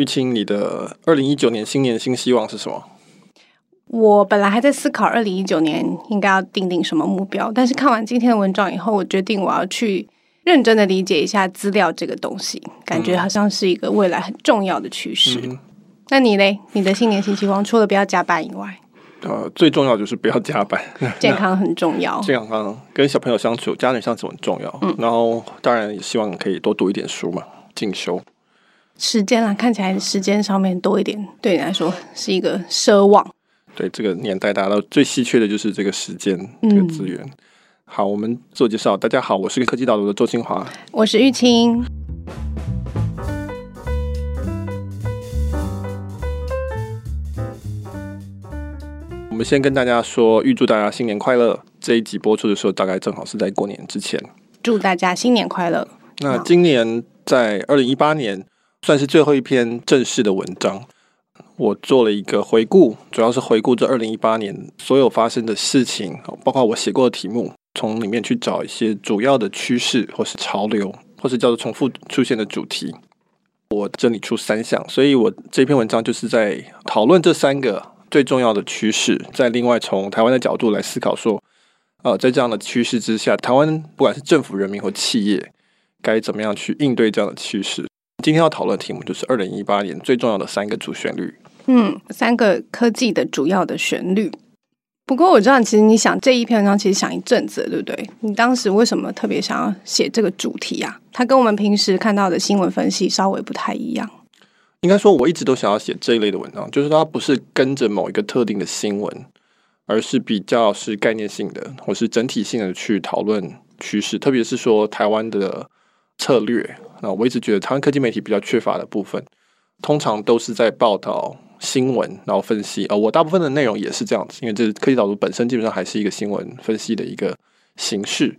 玉清，你的二零一九年新年新希望是什么？我本来还在思考二零一九年应该要定定什么目标，但是看完今天的文章以后，我决定我要去认真的理解一下资料这个东西，感觉好像是一个未来很重要的趋势。嗯、那你嘞？你的新年新希望除了不要加班以外，呃，最重要就是不要加班，健康很重要，健康跟小朋友相处、家人相处很重要。嗯，然后当然也希望可以多读一点书嘛，进修。时间啊，看起来时间上面多一点，对你来说是一个奢望。对这个年代，大家都最稀缺的就是这个时间这个资源。嗯、好，我们自我介绍，大家好，我是科技岛读的周清华，我是玉清。我们先跟大家说，预祝大家新年快乐。这一集播出的时候，大概正好是在过年之前。祝大家新年快乐。那今年在二零一八年，算是最后一篇正式的文章。我做了一个回顾，主要是回顾这二零一八年所有发生的事情，包括我写过的题目，从里面去找一些主要的趋势，或是潮流，或是叫做重复出现的主题。我整理出三项，所以我这篇文章就是在讨论这三个最重要的趋势，在另外从台湾的角度来思考说，呃，在这样的趋势之下，台湾不管是政府、人民或企业，该怎么样去应对这样的趋势。今天要讨论的题目就是二零一八年最重要的三个主旋律。嗯，三个科技的主要的旋律。不过我知道，其实你想这一篇文章，其实想一阵子，对不对？你当时为什么特别想要写这个主题啊？它跟我们平时看到的新闻分析稍微不太一样。应该说，我一直都想要写这一类的文章，就是它不是跟着某一个特定的新闻，而是比较是概念性的，或是整体性的去讨论趋势，特别是说台湾的策略。那我一直觉得台湾科技媒体比较缺乏的部分，通常都是在报道。新闻，然后分析，呃，我大部分的内容也是这样子，因为这科技导读本身基本上还是一个新闻分析的一个形式。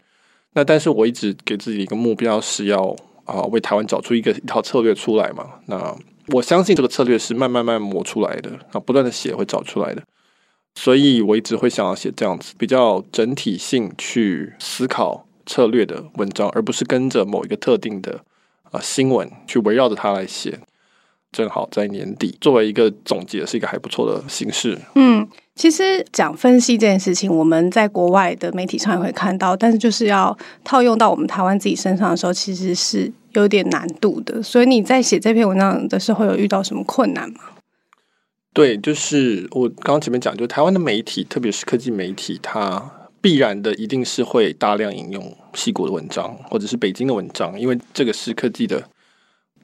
那但是我一直给自己一个目标是要啊、为台湾找出一个一套策略出来嘛。那我相信这个策略是慢慢慢慢磨出来的，啊，不断的写会找出来的。所以我一直会想要写这样子比较整体性去思考策略的文章，而不是跟着某一个特定的啊、呃、新闻去围绕着它来写。正好在年底，作为一个总结，是一个还不错的形式。嗯，其实讲分析这件事情，我们在国外的媒体上也会看到，但是就是要套用到我们台湾自己身上的时候，其实是有点难度的。所以你在写这篇文章的时候，有遇到什么困难吗？对，就是我刚刚前面讲，就台湾的媒体，特别是科技媒体，它必然的一定是会大量引用西谷的文章，或者是北京的文章，因为这个是科技的。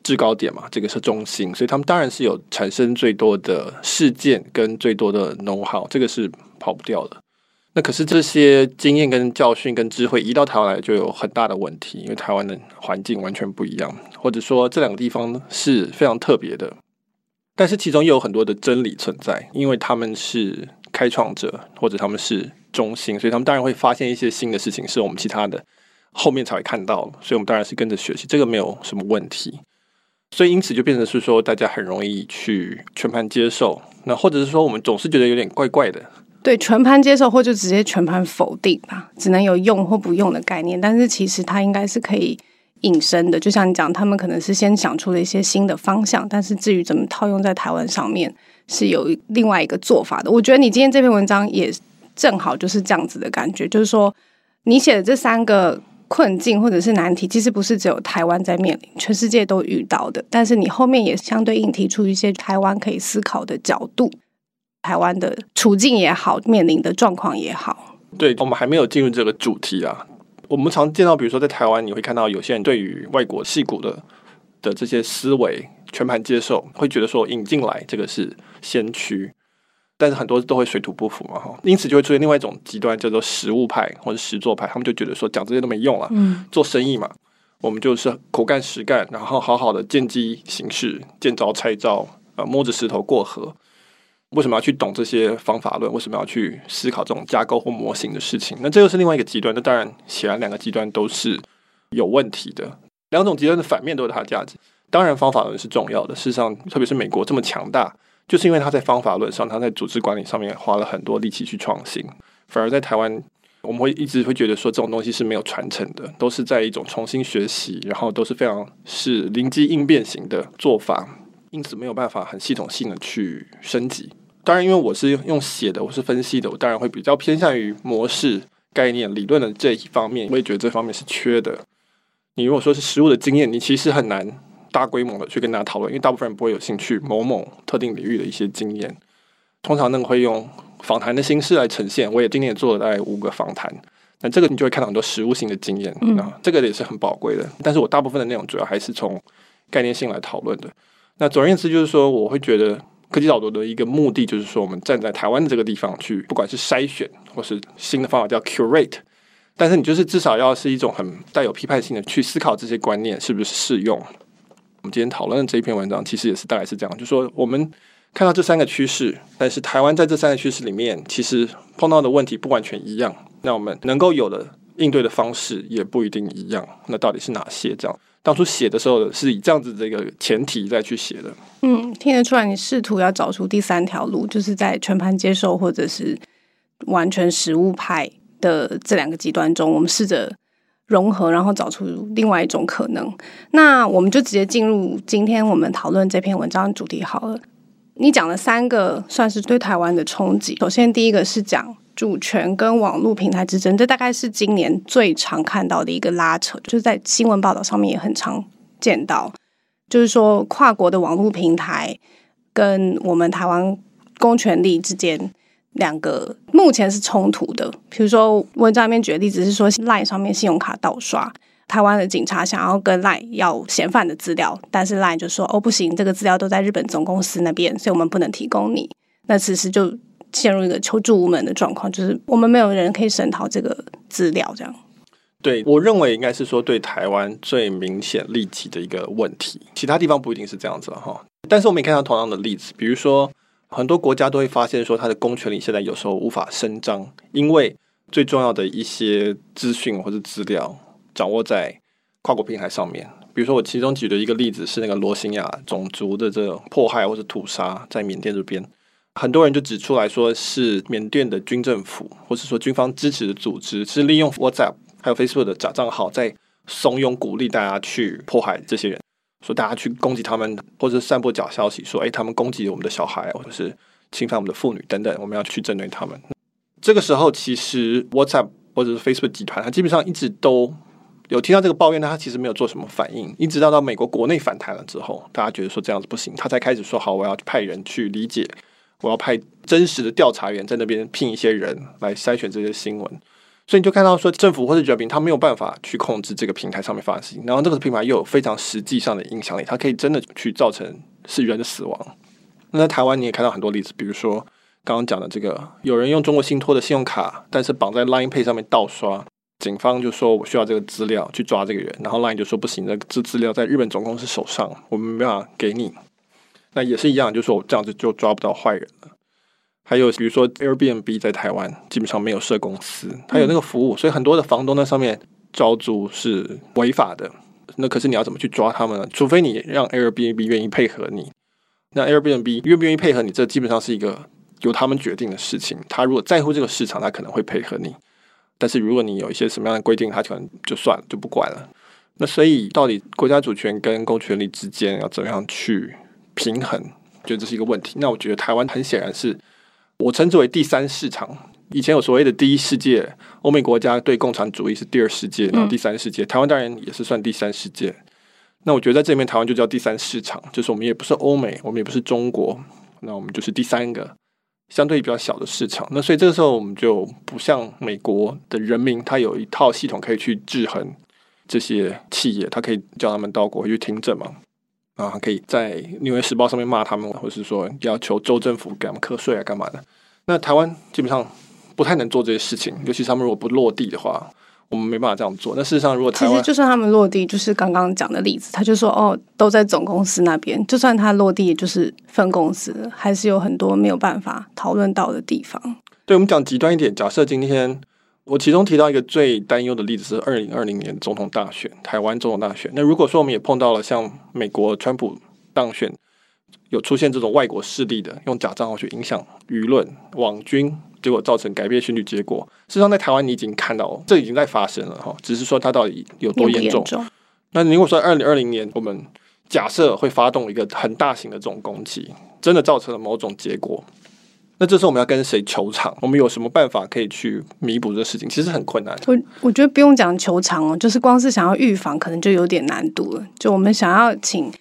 制高点嘛，这个是中心，所以他们当然是有产生最多的事件跟最多的 know-how，这个是跑不掉的。那可是这些经验跟教训跟智慧移到台湾来就有很大的问题，因为台湾的环境完全不一样，或者说这两个地方是非常特别的。但是其中又有很多的真理存在，因为他们是开创者或者他们是中心，所以他们当然会发现一些新的事情，是我们其他的后面才会看到，所以我们当然是跟着学习，这个没有什么问题。所以，因此就变成是说，大家很容易去全盘接受，那或者是说，我们总是觉得有点怪怪的。对，全盘接受或就直接全盘否定吧，只能有用或不用的概念。但是其实它应该是可以引申的，就像你讲，他们可能是先想出了一些新的方向，但是至于怎么套用在台湾上面，是有另外一个做法的。我觉得你今天这篇文章也正好就是这样子的感觉，就是说你写的这三个。困境或者是难题，其实不是只有台湾在面临，全世界都遇到的。但是你后面也相对应提出一些台湾可以思考的角度，台湾的处境也好，面临的状况也好。对，我们还没有进入这个主题啊。我们常见到，比如说在台湾，你会看到有些人对于外国戏骨的的这些思维全盘接受，会觉得说引进来这个是先驱。但是很多都会水土不服嘛，哈，因此就会出现另外一种极端，叫做实物派或者实作派，他们就觉得说讲这些都没用了，嗯，做生意嘛，我们就是口干实干，然后好好的见机行事，见招拆招，呃，摸着石头过河。为什么要去懂这些方法论？为什么要去思考这种架构或模型的事情？那这又是另外一个极端。那当然，显然两个极端都是有问题的，两种极端的反面都有它的价值。当然，方法论是重要的。事实上，特别是美国这么强大。就是因为他在方法论上，他在组织管理上面花了很多力气去创新，反而在台湾，我们会一直会觉得说这种东西是没有传承的，都是在一种重新学习，然后都是非常是灵机应变型的做法。因此没有办法很系统性的去升级。当然，因为我是用写的，我是分析的，我当然会比较偏向于模式、概念、理论的这一方面。我也觉得这方面是缺的。你如果说是实务的经验，你其实很难大规模的去跟大家讨论，因为大部分人不会有兴趣某某特定领域的一些经验。通常那个会用访谈的形式来呈现。我也今年也做了大概五个访谈。那这个你就会看到很多实物性的经验，嗯，这个也是很宝贵的。但是我大部分的内容主要还是从概念性来讨论的。那总而言之，就是说，我会觉得科技导读的一个目的，就是说，我们站在台湾的这个地方去，不管是筛选，或是新的方法叫 curate，但是你就是至少要是一种很带有批判性的去思考这些观念是不是适用。我们今天讨论的这一篇文章，其实也是大概是这样，就是说我们。看到这三个趋势，但是台湾在这三个趋势里面，其实碰到的问题不完全一样。那我们能够有的应对的方式也不一定一样。那到底是哪些？这样当初写的时候是以这样子这个前提再去写的。嗯，听得出来你试图要找出第三条路，就是在全盘接受或者是完全实务派的这两个极端中，我们试着融合，然后找出另外一种可能。那我们就直接进入今天我们讨论这篇文章的主题好了。你讲了三个算是对台湾的冲击。首先，第一个是讲主权跟网络平台之争，这大概是今年最常看到的一个拉扯，就是在新闻报道上面也很常见到，就是说跨国的网络平台跟我们台湾公权力之间两个目前是冲突的。比如说文章里面举的例子是说，LINE 上面信用卡盗刷。台湾的警察想要跟 LINE 要嫌犯的资料，但是 LINE 就说：“哦，不行，这个资料都在日本总公司那边，所以我们不能提供你。”那此时就陷入一个求助无门的状况，就是我们没有人可以审讨这个资料。这样，对，我认为应该是说对台湾最明显立即的一个问题，其他地方不一定是这样子了哈。但是我们也看到同样的例子，比如说很多国家都会发现说，它的公权力现在有时候无法伸张，因为最重要的一些资讯或者资料。掌握在跨国平台上面，比如说我其中举的一个例子是那个罗兴亚种族的这种迫害或者屠杀，在缅甸这边，很多人就指出来说是缅甸的军政府或者说军方支持的组织，是利用 WhatsApp 还有 Facebook 的假账号在怂恿鼓励大家去迫害这些人，说大家去攻击他们，或者散布假消息，说诶他们攻击我们的小孩，或者是侵犯我们的妇女等等，我们要去针对他们。这个时候，其实 WhatsApp 或者是 Facebook 集团，它基本上一直都。有听到这个抱怨，但他其实没有做什么反应，一直到到美国国内反弹了之后，大家觉得说这样子不行，他才开始说好，我要派人去理解，我要派真实的调查员在那边聘一些人来筛选这些新闻。所以你就看到说，政府或者人民他没有办法去控制这个平台上面发生事情，然后这个平台又有非常实际上的影响力，它可以真的去造成是人的死亡。那在台湾你也看到很多例子，比如说刚刚讲的这个，有人用中国信托的信用卡，但是绑在 Line Pay 上面盗刷。警方就说：“我需要这个资料去抓这个人。”然后 LINE 就说：“不行，这资资料在日本总公司手上，我们没办法给你。”那也是一样，就说我这样子就抓不到坏人了。还有比如说 Airbnb 在台湾基本上没有设公司，它有那个服务，所以很多的房东在上面招租是违法的。那可是你要怎么去抓他们呢？除非你让 Airbnb 愿意配合你。那 Airbnb 愿不愿意配合你，这基本上是一个由他们决定的事情。他如果在乎这个市场，他可能会配合你。但是如果你有一些什么样的规定，他可能就算了，就不管了。那所以到底国家主权跟公权力之间要怎么样去平衡？觉得这是一个问题。那我觉得台湾很显然是我称之为第三市场。以前有所谓的第一世界，欧美国家对共产主义是第二世界，然后第三世界，台湾当然也是算第三世界。那我觉得在这里面，台湾就叫第三市场，就是我们也不是欧美，我们也不是中国，那我们就是第三个。相对比较小的市场，那所以这个时候我们就不像美国的人民，他有一套系统可以去制衡这些企业，他可以叫他们到国会去听证嘛，啊，可以在《纽约时报》上面骂他们，或是说要求州政府给他们课税啊，干嘛的？那台湾基本上不太能做这些事情，尤其是他们如果不落地的话。我们没办法这样做。那事实上，如果台湾其实就算他们落地，就是刚刚讲的例子，他就说哦，都在总公司那边。就算他落地，也就是分公司，还是有很多没有办法讨论到的地方。对，我们讲极端一点，假设今天我其中提到一个最担忧的例子是二零二零年总统大选，台湾总统大选。那如果说我们也碰到了像美国川普当选，有出现这种外国势力的用假账号去影响舆论、网军。结果造成改变选举结果，事实上在台湾你已经看到，这已经在发生了哈，只是说它到底有多严重。那如果说二零二零年我们假设会发动一个很大型的这种攻击，真的造成了某种结果，那这时候我们要跟谁求偿？我们有什么办法可以去弥补这事情？其实很困难。我我觉得不用讲求偿哦，就是光是想要预防，可能就有点难度了。就我们想要请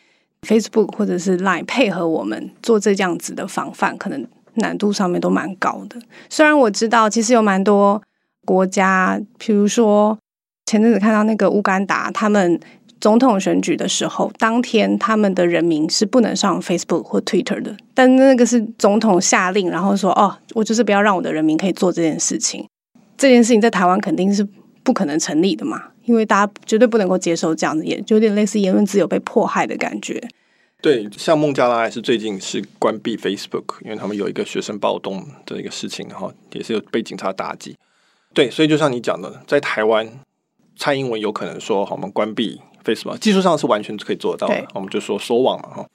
Facebook 或者是 Line 配合我们做这样子的防范，可能难度上面都蛮高的。虽然我知道，其实有蛮多国家，譬如说前阵子看到那个乌干达，他们。总统选举的时候，当天他们的人民是不能上 Facebook 或 Twitter 的，但那个是总统下令，然后说：“哦，我就是不要让我的人民可以做这件事情。”这件事情在台湾肯定是不可能成立的嘛，因为大家绝对不能够接受这样子，也有点类似言论自由被迫害的感觉。对，像孟加拉还是最近是关闭 Facebook，因为他们有一个学生暴动的一个事情，然后也是有被警察打击。对，所以就像你讲的，在台湾，蔡英文有可能说：“好，我们关闭。” Facebook 技术上是完全可以做到的，我们就说收网嘛哈。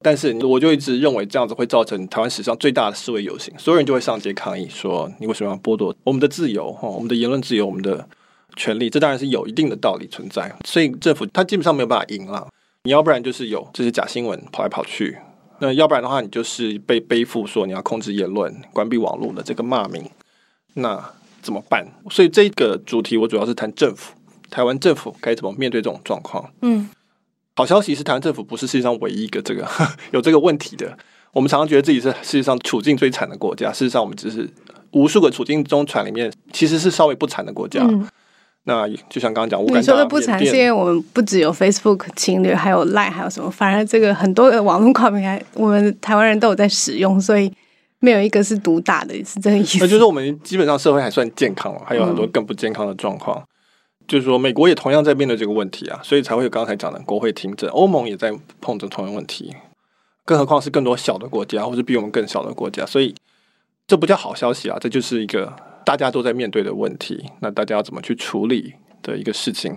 但是我就一直认为这样子会造成台湾史上最大的示威游行，所有人就会上街抗议，说你为什么要剥夺我们的自由哈，我们的言论自由，我们的权利？这当然是有一定的道理存在。所以政府它基本上没有办法赢了。你要不然就是有这些假新闻跑来跑去，那要不然的话，你就是被背负说你要控制言论、关闭网络的这个骂名，那怎么办？所以这个主题我主要是谈政府。台湾政府该怎么面对这种状况？嗯，好消息是台湾政府不是世界上唯一一个这个 有这个问题的。我们常常觉得自己是世界上处境最惨的国家，事实上我们只是无数个处境中产里面其实是稍微不惨的国家。嗯、那就像刚刚讲，你说的不惨是因为我们不只有 Facebook 侵略，还有 Line，还有什么？反而这个很多的网络跨平台，我们台湾人都有在使用，所以没有一个是独大的，是这个意思。那就是我们基本上社会还算健康，还有很多更不健康的状况。嗯就是说，美国也同样在面对这个问题啊，所以才会有刚才讲的国会听证。欧盟也在碰着同样问题，更何况是更多小的国家，或是比我们更小的国家。所以这不叫好消息啊，这就是一个大家都在面对的问题。那大家要怎么去处理的一个事情？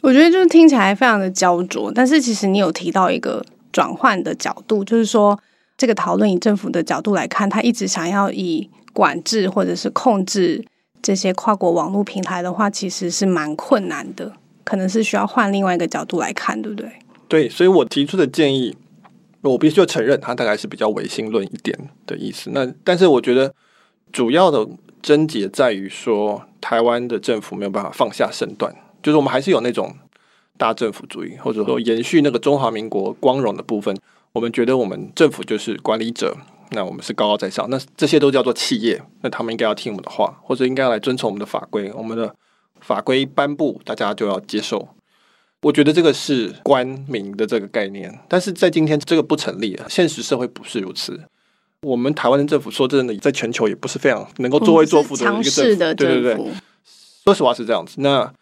我觉得就是听起来非常的焦灼，但是其实你有提到一个转换的角度，就是说这个讨论以政府的角度来看，他一直想要以管制或者是控制。这些跨国网络平台的话，其实是蛮困难的，可能是需要换另外一个角度来看，对不对？对，所以我提出的建议，我必须要承认，它大概是比较唯心论一点的意思。那但是我觉得主要的症结在于说，台湾的政府没有办法放下身段，就是我们还是有那种大政府主义，或者说延续那个中华民国光荣的部分。我们觉得我们政府就是管理者。那我们是高高在上，那这些都叫做企业，那他们应该要听我们的话，或者应该要来遵从我们的法规。我们的法规颁布，大家就要接受。我觉得这个是官民的这个概念，但是在今天这个不成立啊，现实社会不是如此。我们台湾的政府说真的，在全球也不是非常能够作威作福的一个政府，对对对，说实话是这样子。那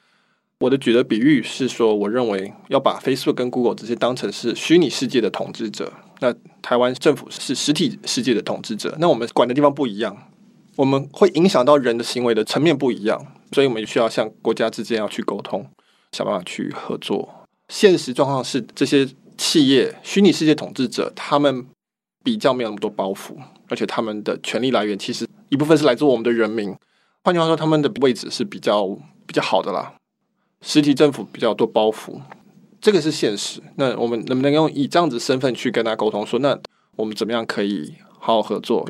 我的举的比喻是说，我认为要把 Facebook 跟 Google 这些当成是虚拟世界的统治者，那台湾政府是实体世界的统治者。那我们管的地方不一样，我们会影响到人的行为的层面不一样，所以我们需要向国家之间要去沟通，想办法去合作。现实状况是，这些企业虚拟世界统治者，他们比较没有那么多包袱，而且他们的权力来源其实一部分是来自我们的人民。换句话说，他们的位置是比较比较好的啦。实体政府比较多包袱，这个是现实。那我们能不能用以这样子身份去跟他沟通，说那我们怎么样可以好好合作？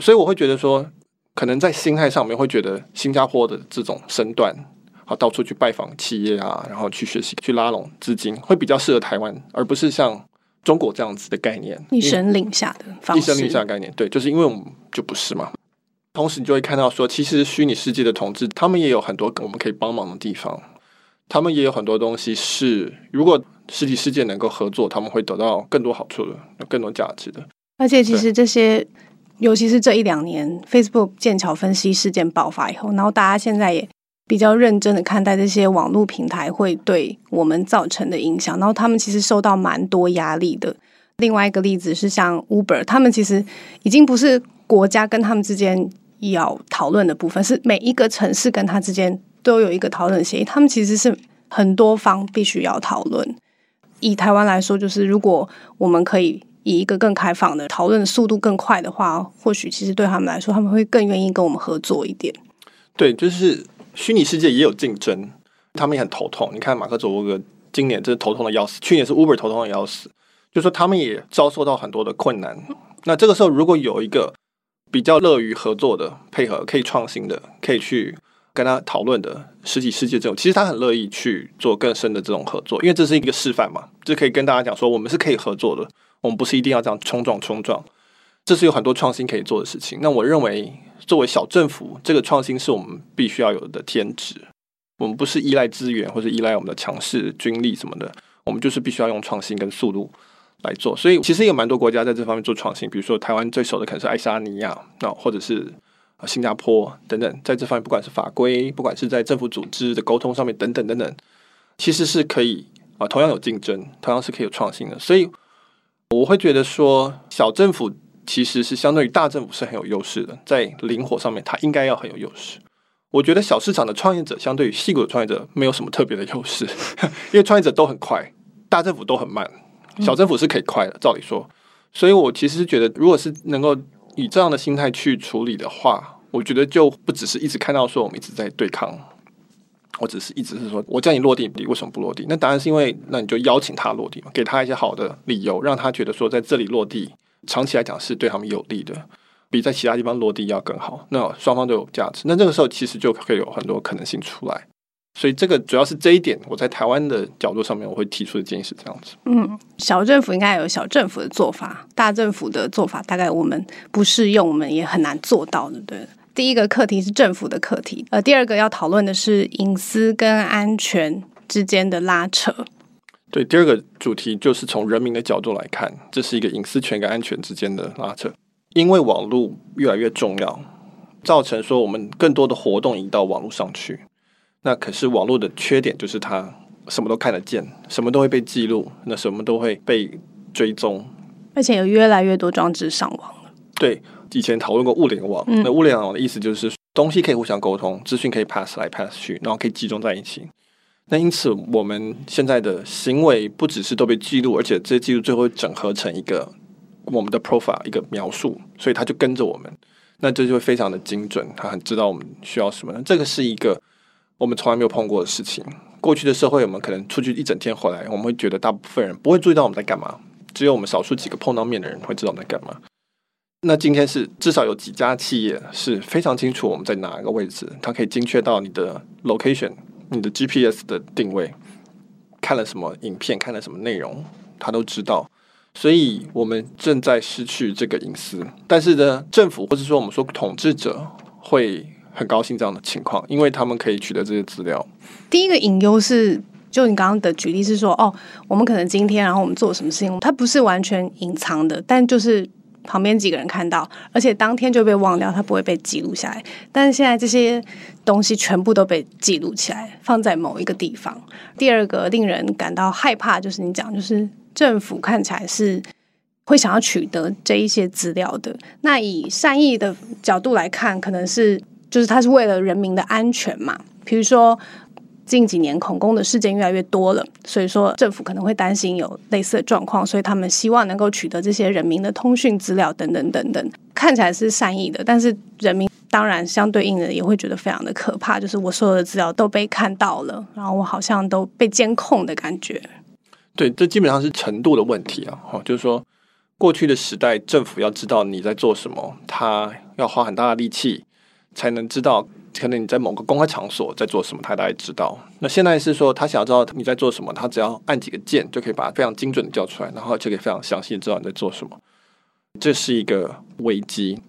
所以我会觉得说，可能在心态上面会觉得新加坡的这种身段，好到处去拜访企业啊，然后去学习、去拉拢资金，会比较适合台湾，而不是像中国这样子的概念，一声令下的方式。一声令下的概念，对，就是因为我们就不是嘛。同时，你就会看到说，其实虚拟世界的同志，他们也有很多我们可以帮忙的地方。他们也有很多东西是，如果实体世界能够合作，他们会得到更多好处的，有更多价值的。而且，其实这些，尤其是这一两年，Facebook 剑桥分析事件爆发以后，然后大家现在也比较认真的看待这些网络平台会对我们造成的影响，然后他们其实受到蛮多压力的。另外一个例子是像 Uber，他们其实已经不是国家跟他们之间要讨论的部分，是每一个城市跟他之间。都有一个讨论协议，他们其实是很多方必须要讨论。以台湾来说，就是如果我们可以以一个更开放的讨论速度更快的话，或许其实对他们来说，他们会更愿意跟我们合作一点。对，就是虚拟世界也有竞争，他们也很头痛。你看马克·祖克柏今年真是头痛的要死，去年是 Uber 头痛的要死。就说他们也遭受到很多的困难。那这个时候，如果有一个比较乐于合作的、配合可以创新的、可以去跟他讨论的实体世界这种，其实他很乐意去做更深的这种合作，因为这是一个示范嘛，就可以跟大家讲说，我们是可以合作的，我们不是一定要这样冲撞冲撞，这是有很多创新可以做的事情。那我认为，作为小政府，这个创新是我们必须要有的天职。我们不是依赖资源或者依赖我们的强势军力什么的，我们就是必须要用创新跟速度来做。所以其实有蛮多国家在这方面做创新，比如说台湾最熟的可能是爱沙尼亚，那或者是新加坡等等，在这方面不管是法规，不管是在政府组织的沟通上面等等等等，其实是可以啊，同样有竞争，同样是可以有创新的。所以我会觉得说，小政府其实是相对于大政府是很有优势的，在灵活上面，它应该要很有优势。我觉得小市场的创业者相对于细谷的创业者没有什么特别的优势，因为创业者都很快，大政府都很慢，小政府是可以快的，照理说。所以我其实是觉得，如果是能够以这样的心态去处理的话，我觉得就不只是一直看到说我们一直在对抗，我只是一直是说我叫你落地，你为什么不落地？那答案是因为那你就邀请他落地嘛，给他一些好的理由，让他觉得说在这里落地，长期来讲是对他们有利的。比在其他地方落地要更好，那双方都有价值。那这个时候其实就可以有很多可能性出来。所以这个主要是这一点，我在台湾的角度上面，我会提出的建议是这样子。嗯，小政府应该有小政府的做法，大政府的做法大概我们不适用，我们也很难做到的。对，第一个课题是政府的课题，呃，第二个要讨论的是隐私跟安全之间的拉扯。对，第二个主题就是从人民的角度来看，这是一个隐私权跟安全之间的拉扯。因为网络越来越重要，造成说我们更多的活动移到网络上去。那可是网络的缺点就是它什么都看得见，什么都会被记录，那什么都会被追踪，而且有越来越多装置上网了。对，以前讨论过物联网，嗯、那物联网的意思就是东西可以互相沟通，资讯可以 pass 来 pass 去，然后可以集中在一起。那因此我们现在的行为不只是都被记录，而且这些记录最后会整合成一个。我们的 profile 一个描述，所以它就跟着我们，那这就会非常的精准，它很知道我们需要什么呢？这个是一个我们从来没有碰过的事情。过去的社会，我们可能出去一整天回来，我们会觉得大部分人不会注意到我们在干嘛，只有我们少数几个碰到面的人会知道我们在干嘛。那今天是至少有几家企业是非常清楚我们在哪一个位置，它可以精确到你的 location、你的 GPS 的定位，看了什么影片、看了什么内容，他都知道。所以我们正在失去这个隐私，但是呢，政府或者说我们说统治者会很高兴这样的情况，因为他们可以取得这些资料。第一个隐忧是，就你刚刚的举例是说，哦，我们可能今天然后我们做什么事情，它不是完全隐藏的，但就是旁边几个人看到，而且当天就被忘掉，它不会被记录下来。但是现在这些东西全部都被记录起来，放在某一个地方。第二个令人感到害怕，就是你讲，就是。政府看起来是会想要取得这一些资料的。那以善意的角度来看，可能是就是他是为了人民的安全嘛。比如说近几年恐攻的事件越来越多了，所以说政府可能会担心有类似的状况，所以他们希望能够取得这些人民的通讯资料等等等等。看起来是善意的，但是人民当然相对应的也会觉得非常的可怕，就是我所有的资料都被看到了，然后我好像都被监控的感觉。对，这基本上是程度的问题啊！哈，就是说，过去的时代，政府要知道你在做什么，他要花很大的力气才能知道，可能你在某个公开场所在做什么，他大概知道。那现在是说，他想要知道你在做什么，他只要按几个键就可以把它非常精准的叫出来，然后就可以非常详细的知道你在做什么。这是一个危机。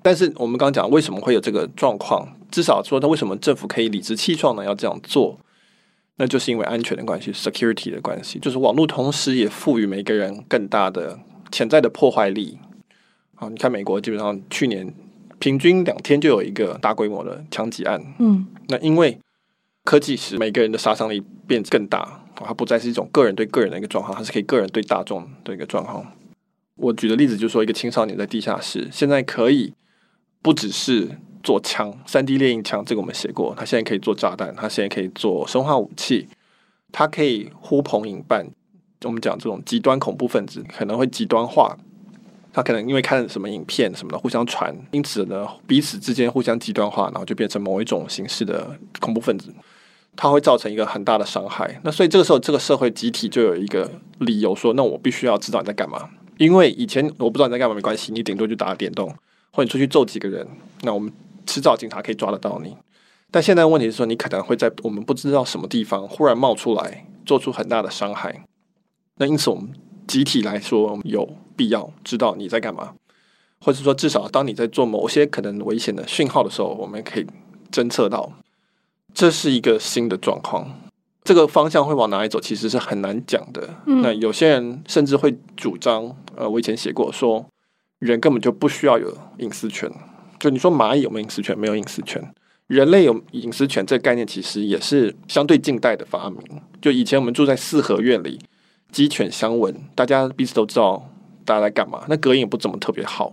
但是我们刚刚讲，为什么会有这个状况？至少说，他为什么政府可以理直气壮的要这样做？那就是因为安全的关系，security 的关系，就是网络同时也赋予每个人更大的潜在的破坏力。好，你看美国基本上去年平均两天就有一个大规模的枪击案。嗯，那因为科技使每个人的杀伤力变更大，它不再是一种个人对个人的一个状况，它是可以个人对大众的一个状况。我举的例子就是说，一个青少年在地下室现在可以不只是。做枪，三 D 列印枪，这个我们写过。他现在可以做炸弹，他现在可以做生化武器，他可以呼朋引伴。我们讲这种极端恐怖分子可能会极端化，他可能因为看什么影片什么的互相传，因此呢彼此之间互相极端化，然后就变成某一种形式的恐怖分子。它会造成一个很大的伤害。那所以这个时候，这个社会集体就有一个理由说，那我必须要知道你在干嘛。因为以前我不知道你在干嘛没关系，你顶多就打个电动，或者你出去揍几个人，那我们迟早警察可以抓得到你。但现在问题是说，你可能会在我们不知道什么地方忽然冒出来，做出很大的伤害。那因此，我们集体来说有必要知道你在干嘛，或者说至少当你在做某些可能危险的讯号的时候，我们可以侦测到。这是一个新的状况。这个方向会往哪里走，其实是很难讲的。嗯、那有些人甚至会主张，呃，我以前写过说，人根本就不需要有隐私权。就你说蚂蚁有没有隐私权？没有隐私权。人类有隐私权这个概念，其实也是相对近代的发明。就以前我们住在四合院里，鸡犬相闻，大家彼此都知道大家在干嘛。那隔音也不怎么特别好。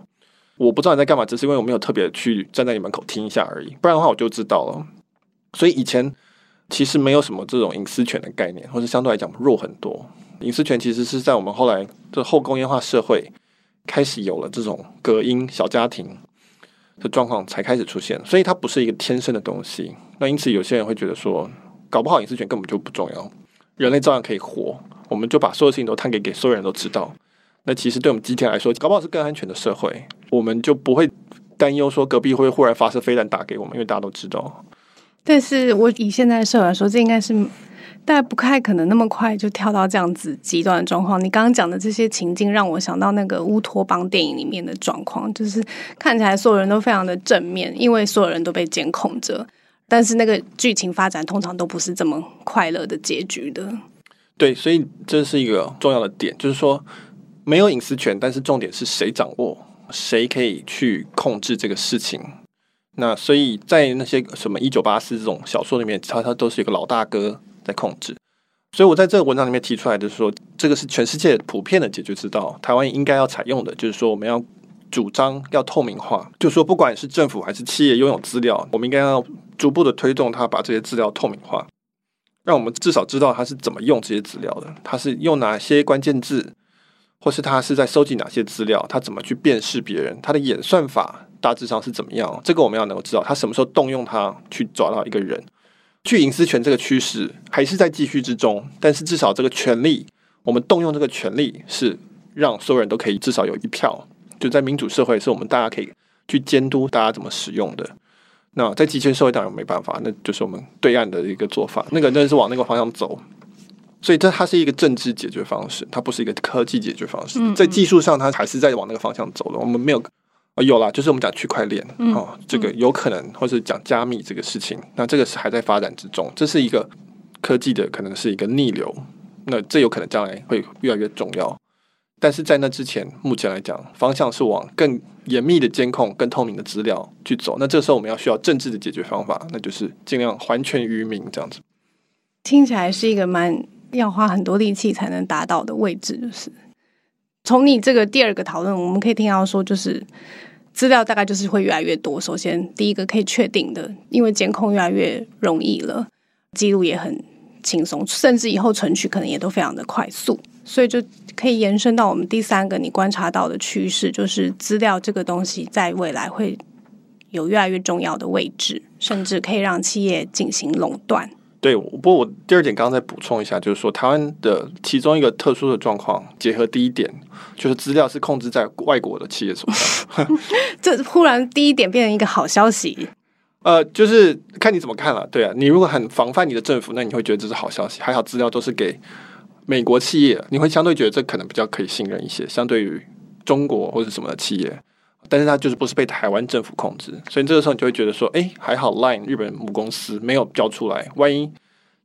我不知道你在干嘛，只是因为我没有特别去站在你门口听一下而已。不然的话，我就知道了。所以以前。其实没有什么这种隐私权的概念，或者相对来讲弱很多。隐私权其实是在我们后来的后工业化社会开始有了这种隔音小家庭的状况才开始出现，所以它不是一个天生的东西。那因此有些人会觉得说，搞不好隐私权根本就不重要，人类照样可以活，我们就把所有事情都摊给给所有人都知道。那其实对我们集体来说，搞不好是更安全的社会，我们就不会担忧说隔壁会忽然发射飞弹打给我们，因为大家都知道。但是我以现在的社会来说，这应该是大家不太可能那么快就跳到这样子极端的状况。你刚刚讲的这些情境，让我想到那个乌托邦电影里面的状况，就是看起来所有人都非常的正面，因为所有人都被监控着。但是那个剧情发展通常都不是这么快乐的结局的。对，所以这是一个重要的点，就是说没有隐私权，但是重点是谁掌握，谁可以去控制这个事情。那所以在那些什么一九八四这种小说里面，它它都是一个老大哥在控制。所以我在这个文章里面提出来的是说，这个是全世界普遍的解决之道，台湾应该要采用的，就是说我们要主张要透明化，就说不管是政府还是企业拥有资料，我们应该要逐步的推动它把这些资料透明化，让我们至少知道它是怎么用这些资料的，它是用哪些关键字，或是他是在收集哪些资料，他怎么去辨识别人，他的演算法。大致上是怎么样？这个我们要能够知道，他什么时候动用它去找到一个人。去隐私权这个趋势还是在继续之中，但是至少这个权利，我们动用这个权利是让所有人都可以至少有一票。就在民主社会，是我们大家可以去监督大家怎么使用的。那在极权社会当然没办法，那就是我们对岸的一个做法。那个那是往那个方向走，所以这它是一个政治解决方式，它不是一个科技解决方式。在技术上，它还是在往那个方向走的。我们没有啊。有啦，就是我们讲区块链哦，这个有可能，或是讲加密这个事情，那这个是还在发展之中，这是一个科技的可能是一个逆流，那这有可能将来会越来越重要。但是在那之前，目前来讲，方向是往更严密的监控、更透明的资料去走。那这时候我们要需要政治的解决方法，那就是尽量还权于民这样子。听起来是一个蛮要花很多力气才能达到的位置，就是从你这个第二个讨论，我们可以听到说，就是。资料大概就是会越来越多。首先，第一个可以确定的，因为监控越来越容易了，记录也很轻松，甚至以后存取可能也都非常的快速，所以就可以延伸到我们第三个你观察到的趋势，就是资料这个东西在未来会有越来越重要的位置，甚至可以让企业进行垄断。对，不过我第二点刚刚再补充一下，就是说台湾的其中一个特殊的状况，结合第一点，就是资料是控制在外国的企业手上。这忽然第一点变成一个好消息。呃，就是看你怎么看了。对啊，你如果很防范你的政府，那你会觉得这是好消息。还好资料都是给美国企业，你会相对觉得这可能比较可以信任一些，相对于中国或者什么的企业。但是它就是不是被台湾政府控制，所以这个时候你就会觉得说，哎，还好，Line 日本母公司没有交出来。万一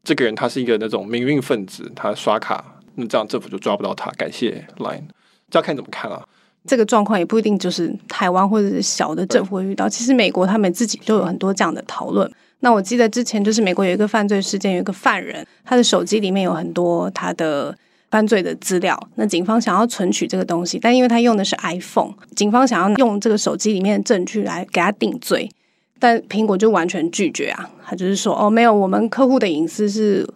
这个人他是一个那种民运分子，他刷卡，那这样政府就抓不到他。感谢 Line，这要看怎么看啊。这个状况也不一定就是台湾或者是小的政府会遇到，其实美国他们自己都有很多这样的讨论。那我记得之前就是美国有一个犯罪事件，有一个犯人，他的手机里面有很多他的。犯罪的资料，那警方想要存取这个东西，但因为他用的是 iPhone，警方想要用这个手机里面的证据来给他定罪，但苹果就完全拒绝啊，他就是说哦，没有，我们客户的隐私是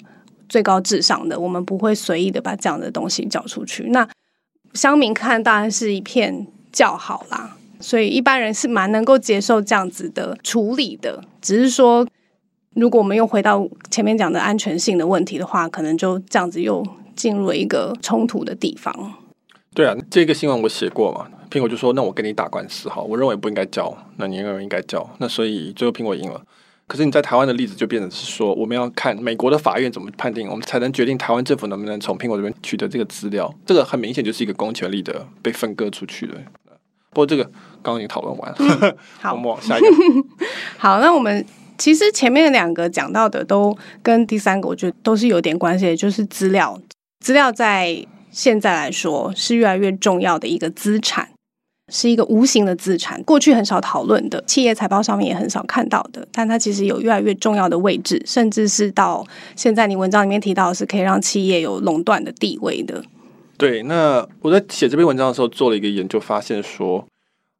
最高至上的，我们不会随意的把这样的东西交出去。那乡民看当然是一片叫好啦，所以一般人是蛮能够接受这样子的处理的，只是说。如果我们又回到前面讲的安全性的问题的话，可能就这样子又进入了一个冲突的地方。对啊，这个新闻我写过嘛，苹果就说：“那我跟你打官司哈，我认为不应该交，那你认为应该交，那所以最后苹果赢了。可是你在台湾的例子就变成是说，我们要看美国的法院怎么判定，我们才能决定台湾政府能不能从苹果这边取得这个资料。这个很明显就是一个公权力的被分割出去的。不过这个刚刚已经讨论完了，嗯、好，我们往下一个。好，那我们 其实前面两个讲到的都跟第三个我觉得都是有点关系的，就是资料，资料在现在来说是越来越重要的一个资产。是一个无形的资产，过去很少讨论的，企业财报上面也很少看到的，但它其实有越来越重要的位置，甚至是到现在你文章里面提到是可以让企业有垄断的地位的。对，那我在写这篇文章的时候做了一个研究，发现说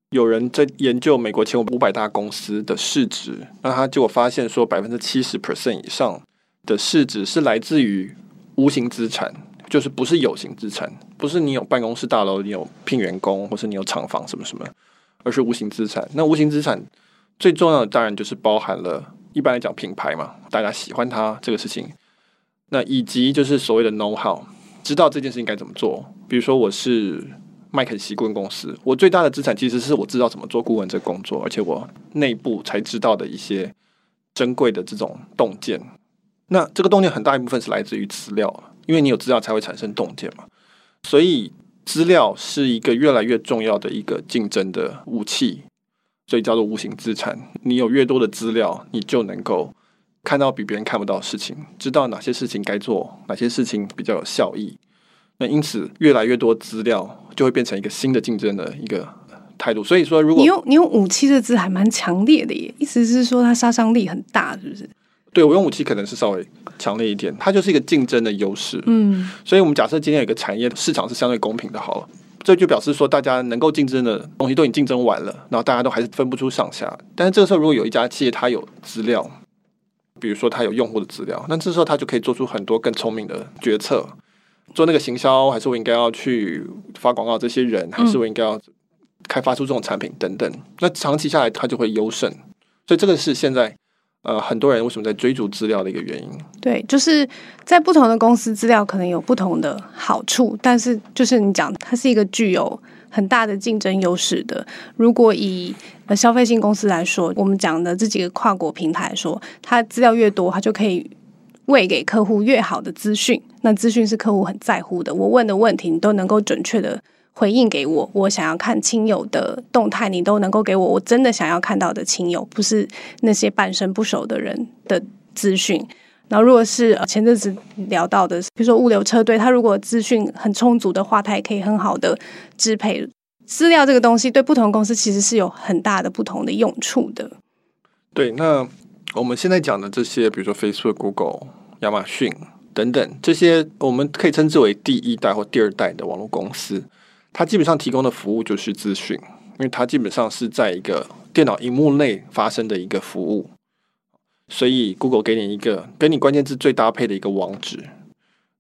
有人在研究美国前五百大公司的市值，那他结果发现说百分之七十 percent 以上的市值是来自于无形资产。就是不是有形资产，不是你有办公室大楼，你有聘员工，或是你有厂房什么什么，而是无形资产。那无形资产最重要的当然就是包含了，一般来讲品牌嘛，大家喜欢它这个事情。那以及就是所谓的 know how，知道这件事情该怎么做。比如说我是麦肯锡顾问公司，我最大的资产其实是我知道怎么做顾问这工作，而且我内部才知道的一些珍贵的这种洞见。那这个洞见很大一部分是来自于资料。因为你有资料才会产生洞见嘛，所以资料是一个越来越重要的一个竞争的武器，所以叫做无形资产。你有越多的资料，你就能够看到比别人看不到的事情，知道哪些事情该做，哪些事情比较有效益。那因此，越来越多资料就会变成一个新的竞争的一个态度。所以说，如果你用你用武器这字还蛮强烈的耶，意思是说它杀伤力很大，是不是？对，我用武器可能是稍微强烈一点，它就是一个竞争的优势。嗯，所以我们假设今天有一个产业市场是相对公平的，好了，这就表示说大家能够竞争的东西都已经竞争完了，然后大家都还是分不出上下。但是这个时候，如果有一家企业它有资料，比如说它有用户的资料，那这时候它就可以做出很多更聪明的决策，做那个行销，还是我应该要去发广告？这些人还是我应该要开发出这种产品等等。那长期下来，它就会优胜。所以这个是现在。呃，很多人为什么在追逐资料的一个原因？对，就是在不同的公司，资料可能有不同的好处，但是就是你讲，它是一个具有很大的竞争优势的。如果以呃消费性公司来说，我们讲的这几个跨国平台说，它资料越多，它就可以喂给客户越好的资讯。那资讯是客户很在乎的，我问的问题，你都能够准确的。回应给我，我想要看亲友的动态，你都能够给我，我真的想要看到的亲友，不是那些半生不熟的人的资讯。然后，如果是前阵子聊到的，比如说物流车队，他如果资讯很充足的话，他也可以很好的支配资料。这个东西对不同公司其实是有很大的不同的用处的。对，那我们现在讲的这些，比如说 Facebook、Google、亚马逊等等这些，我们可以称之为第一代或第二代的网络公司。它基本上提供的服务就是资讯，因为它基本上是在一个电脑荧幕内发生的一个服务，所以 Google 给你一个跟你关键字最搭配的一个网址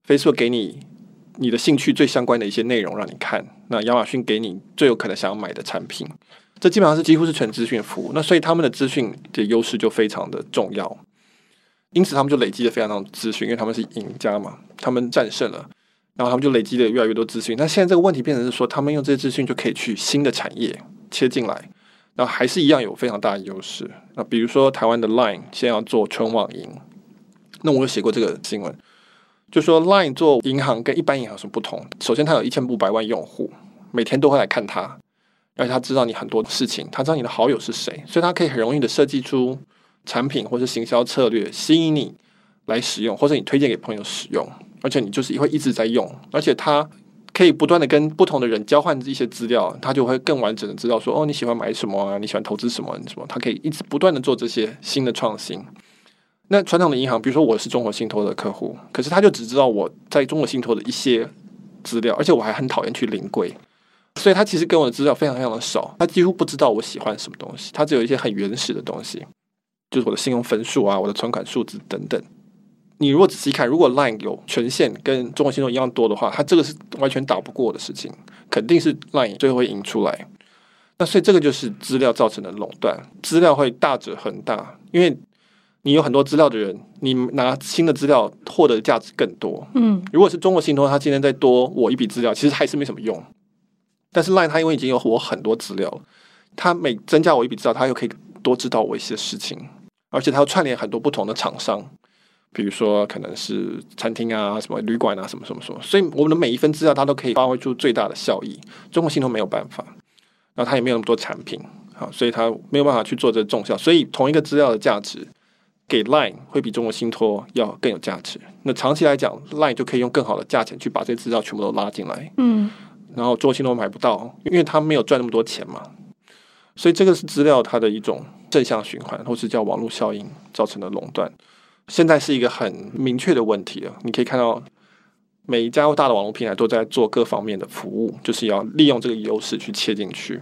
，Facebook 给你你的兴趣最相关的一些内容让你看，那亚马逊给你最有可能想要买的产品，这基本上是几乎是全资讯服务。那所以他们的资讯的优势就非常的重要，因此他们就累积了非常多资讯，因为他们是赢家嘛，他们战胜了。然后他们就累积了越来越多资讯。那现在这个问题变成是说，他们用这些资讯就可以去新的产业切进来，然后还是一样有非常大的优势。那比如说台湾的 Line 现在要做纯网银，那我有写过这个新闻，就说 Line 做银行跟一般银行有什么不同？首先，它有一千五百万用户，每天都会来看它，而且他知道你很多事情，他知道你的好友是谁，所以它可以很容易的设计出产品或是行销策略，吸引你来使用，或者你推荐给朋友使用。而且你就是会一直在用，而且它可以不断的跟不同的人交换一些资料，它就会更完整的知道说，哦，你喜欢买什么啊？你喜欢投资什么什么？它可以一直不断的做这些新的创新。那传统的银行，比如说我是中国信托的客户，可是他就只知道我在中国信托的一些资料，而且我还很讨厌去临柜，所以他其实跟我的资料非常非常的少，他几乎不知道我喜欢什么东西，他只有一些很原始的东西，就是我的信用分数啊，我的存款数字等等。你如果仔细看，如果 Line 有权限跟中国信托一样多的话，它这个是完全打不过的事情，肯定是 Line 最后会赢出来。那所以这个就是资料造成的垄断，资料会大者恒大，因为你有很多资料的人，你拿新的资料获得的价值更多。嗯，如果是中国信托，他今天再多我一笔资料，其实还是没什么用。但是 Line 它因为已经有我很多资料，它每增加我一笔资料，它又可以多知道我一些事情，而且它要串联很多不同的厂商，比如说可能是餐厅啊、什么旅馆啊、什么什么什么，所以我们的每一份资料它都可以发挥出最大的效益。中国信托没有办法，然后它也没有那么多产品，好，所以它没有办法去做这个重效。所以同一个资料的价值，给 Line 会比中国信托要更有价值。那长期来讲，Line 就可以用更好的价钱去把这些资料全部都拉进来。嗯。然后中国信托买不到，因为它没有赚那么多钱嘛，所以这个是资料它的一种正向循环，或是叫网络效应造成的垄断。现在是一个很明确的问题了，你可以看到每一家大的网络平台都在做各方面的服务，就是要利用这个优势去切进去。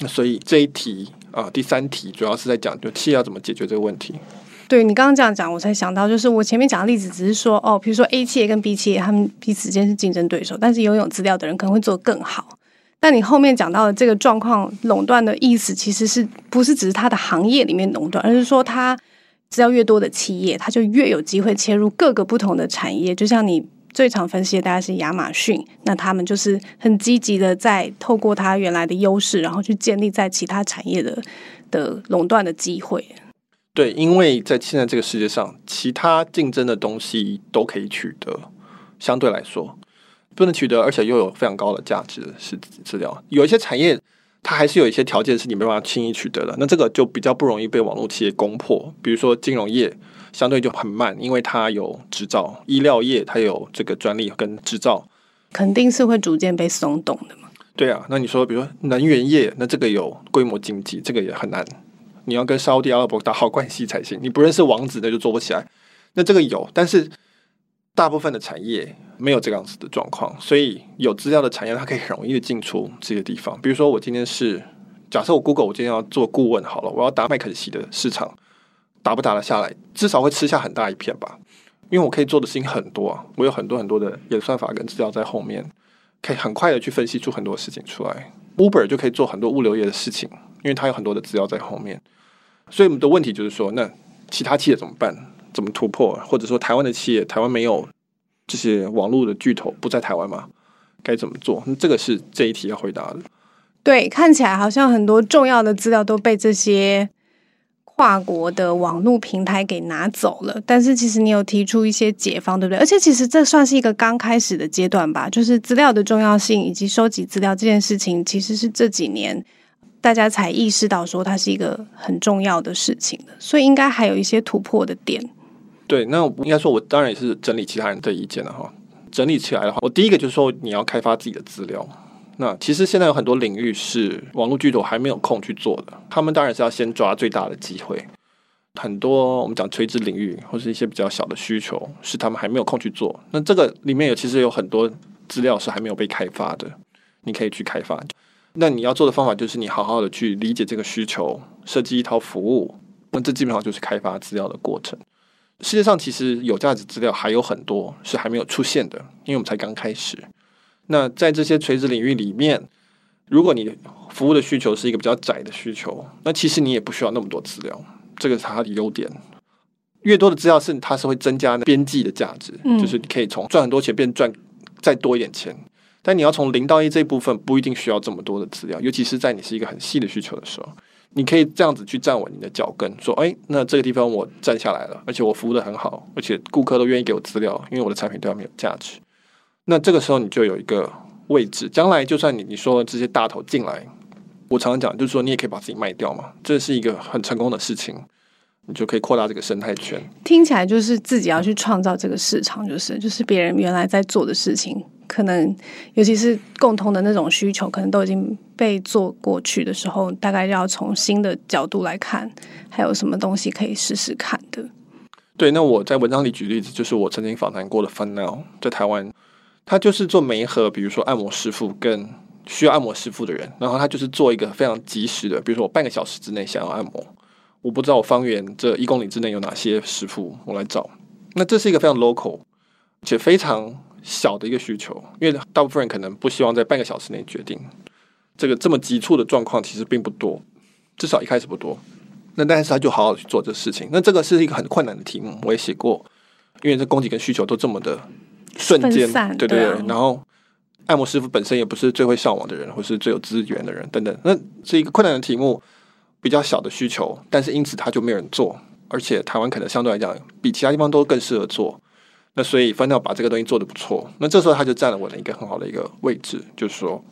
那所以这一题啊，第三题主要是在讲，就企业要怎么解决这个问题。对，你刚刚这样讲，我才想到，就是我前面讲的例子，只是说哦，比如说 A 企业跟 B 企业，他们彼此间是竞争对手，但是拥有资料的人可能会做得更好。但你后面讲到的这个状况，垄断的意思，其实是不是只是它的行业里面垄断，而是说它资料越多的企业，它就越有机会切入各个不同的产业。就像你最常分析的，大概是亚马逊，那他们就是很积极的在透过它原来的优势，然后去建立在其他产业的的垄断的机会。对，因为在现在这个世界上，其他竞争的东西都可以取得，相对来说不能取得，而且又有非常高的价值是资料。有一些产业，它还是有一些条件是你没办法轻易取得的，那这个就比较不容易被网络企业攻破。比如说金融业，相对就很慢，因为它有执照；医疗业它有这个专利跟执照，肯定是会逐渐被松动的嘛。对啊，那你说，比如说能源业，那这个有规模经济，这个也很难。你要跟沙乌地阿拉伯打好关系才行，你不认识王子那就做不起来。那这个有，但是大部分的产业没有这样子的状况，所以有资料的产业它可以很容易的进出这些地方。比如说，我今天是假设我 Google，我今天要做顾问好了，我要打麦肯锡的市场，打不打得下来？至少会吃下很大一片吧，因为我可以做的事情很多，我有很多很多的演算法跟资料在后面，可以很快的去分析出很多事情出来。Uber 就可以做很多物流业的事情。因为它有很多的资料在后面，所以我们的问题就是说，那其他企业怎么办？怎么突破？或者说台湾的企业，台湾没有这些网络的巨头不在台湾吗？该怎么做？那这个是这一题要回答的。对，看起来好像很多重要的资料都被这些跨国的网络平台给拿走了，但是其实你有提出一些解方，对不对？而且其实这算是一个刚开始的阶段吧，就是资料的重要性以及收集资料这件事情，其实是这几年。大家才意识到说它是一个很重要的事情的，所以应该还有一些突破的点。对，那应该说，我当然也是整理其他人的意见了哈。整理起来的话，我第一个就是说，你要开发自己的资料。那其实现在有很多领域是网络巨头还没有空去做的，他们当然是要先抓最大的机会。很多我们讲垂直领域或是一些比较小的需求，是他们还没有空去做。那这个里面有其实有很多资料是还没有被开发的，你可以去开发。那你要做的方法就是你好好的去理解这个需求，设计一套服务。那这基本上就是开发资料的过程。世界上其实有价值资料还有很多是还没有出现的，因为我们才刚开始。那在这些垂直领域里面，如果你服务的需求是一个比较窄的需求，那其实你也不需要那么多资料，这个是它的优点。越多的资料是它是会增加边际的价值，嗯，就是你可以从赚很多钱变赚再多一点钱。但你要从零到一这一部分不一定需要这么多的资料，尤其是在你是一个很细的需求的时候，你可以这样子去站稳你的脚跟，说：“哎，那这个地方我站下来了，而且我服务得很好，而且顾客都愿意给我资料，因为我的产品对他们有价值。”那这个时候你就有一个位置，将来就算你你说这些大头进来，我常常讲就是说你也可以把自己卖掉嘛，这是一个很成功的事情，你就可以扩大这个生态圈。听起来就是自己要去创造这个市场，就是就是别人原来在做的事情。可能，尤其是共同的那种需求，可能都已经被做过去的时候，大概要从新的角度来看，还有什么东西可以试试看的。对，那我在文章里举例子，就是我曾经访谈过的 FunNow，在台湾，他就是做媒合，比如说按摩师傅跟需要按摩师傅的人，然后他就是做一个非常及时的，比如说我半个小时之内想要按摩，我不知道我方圆这一公里之内有哪些师傅，我来找。那这是一个非常 local 且非常。小的一个需求，因为大部分人可能不希望在半个小时内决定这个这么急促的状况，其实并不多，至少一开始不多。那但是他就好好去做这事情。那这个是一个很困难的题目，我也写过，因为这供给跟需求都这么的瞬间，对对对。啊、然后按摩师傅本身也不是最会上网的人，或是最有资源的人等等，那是一个困难的题目，比较小的需求，但是因此他就没有人做，而且台湾可能相对来讲比其他地方都更适合做。那所以 FunNow 把这个东西做得不错，那这时候他就占了我的一个很好的一个位置，就是说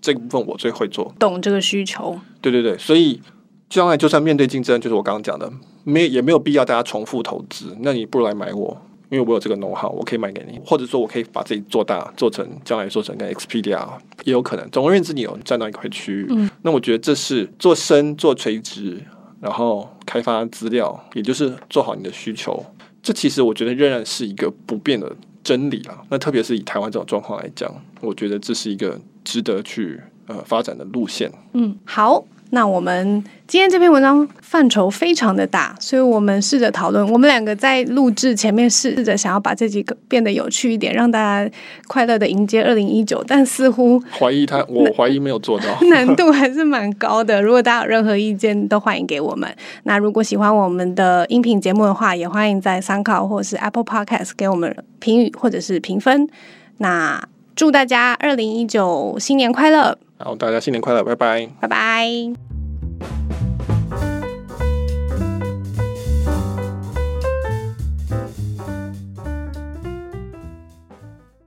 这个部分我最会做，懂这个需求。对对对，所以将来就算面对竞争，就是我刚刚讲的，没也没有必要大家重复投资，那你不如来买我，因为我有这个 know-how，我可以卖给你，或者说我可以把自己做大，做成将来做成跟 Expedia 也有可能。总而言之，你有占到一块区域，嗯，那我觉得这是做深做垂直，然后开发资料，也就是做好你的需求。这其实我觉得仍然是一个不变的真理啊。那特别是以台湾这种状况来讲，我觉得这是一个值得去呃发展的路线。嗯，好。那我们今天这篇文章范畴非常的大，所以我们试着讨论。我们两个在录制前面试着想要把这几个变得有趣一点，让大家快乐的迎接二零一九。但似乎怀疑他，我怀疑没有做到，难度还是蛮高的。如果大家有任何意见，都欢迎给我们。那如果喜欢我们的音频节目的话，也欢迎在 SoundCloud 或是 Apple Podcast 给我们评语或者是评分。那祝大家二零一九新年快乐！然后，大家新年快乐，拜拜，拜拜。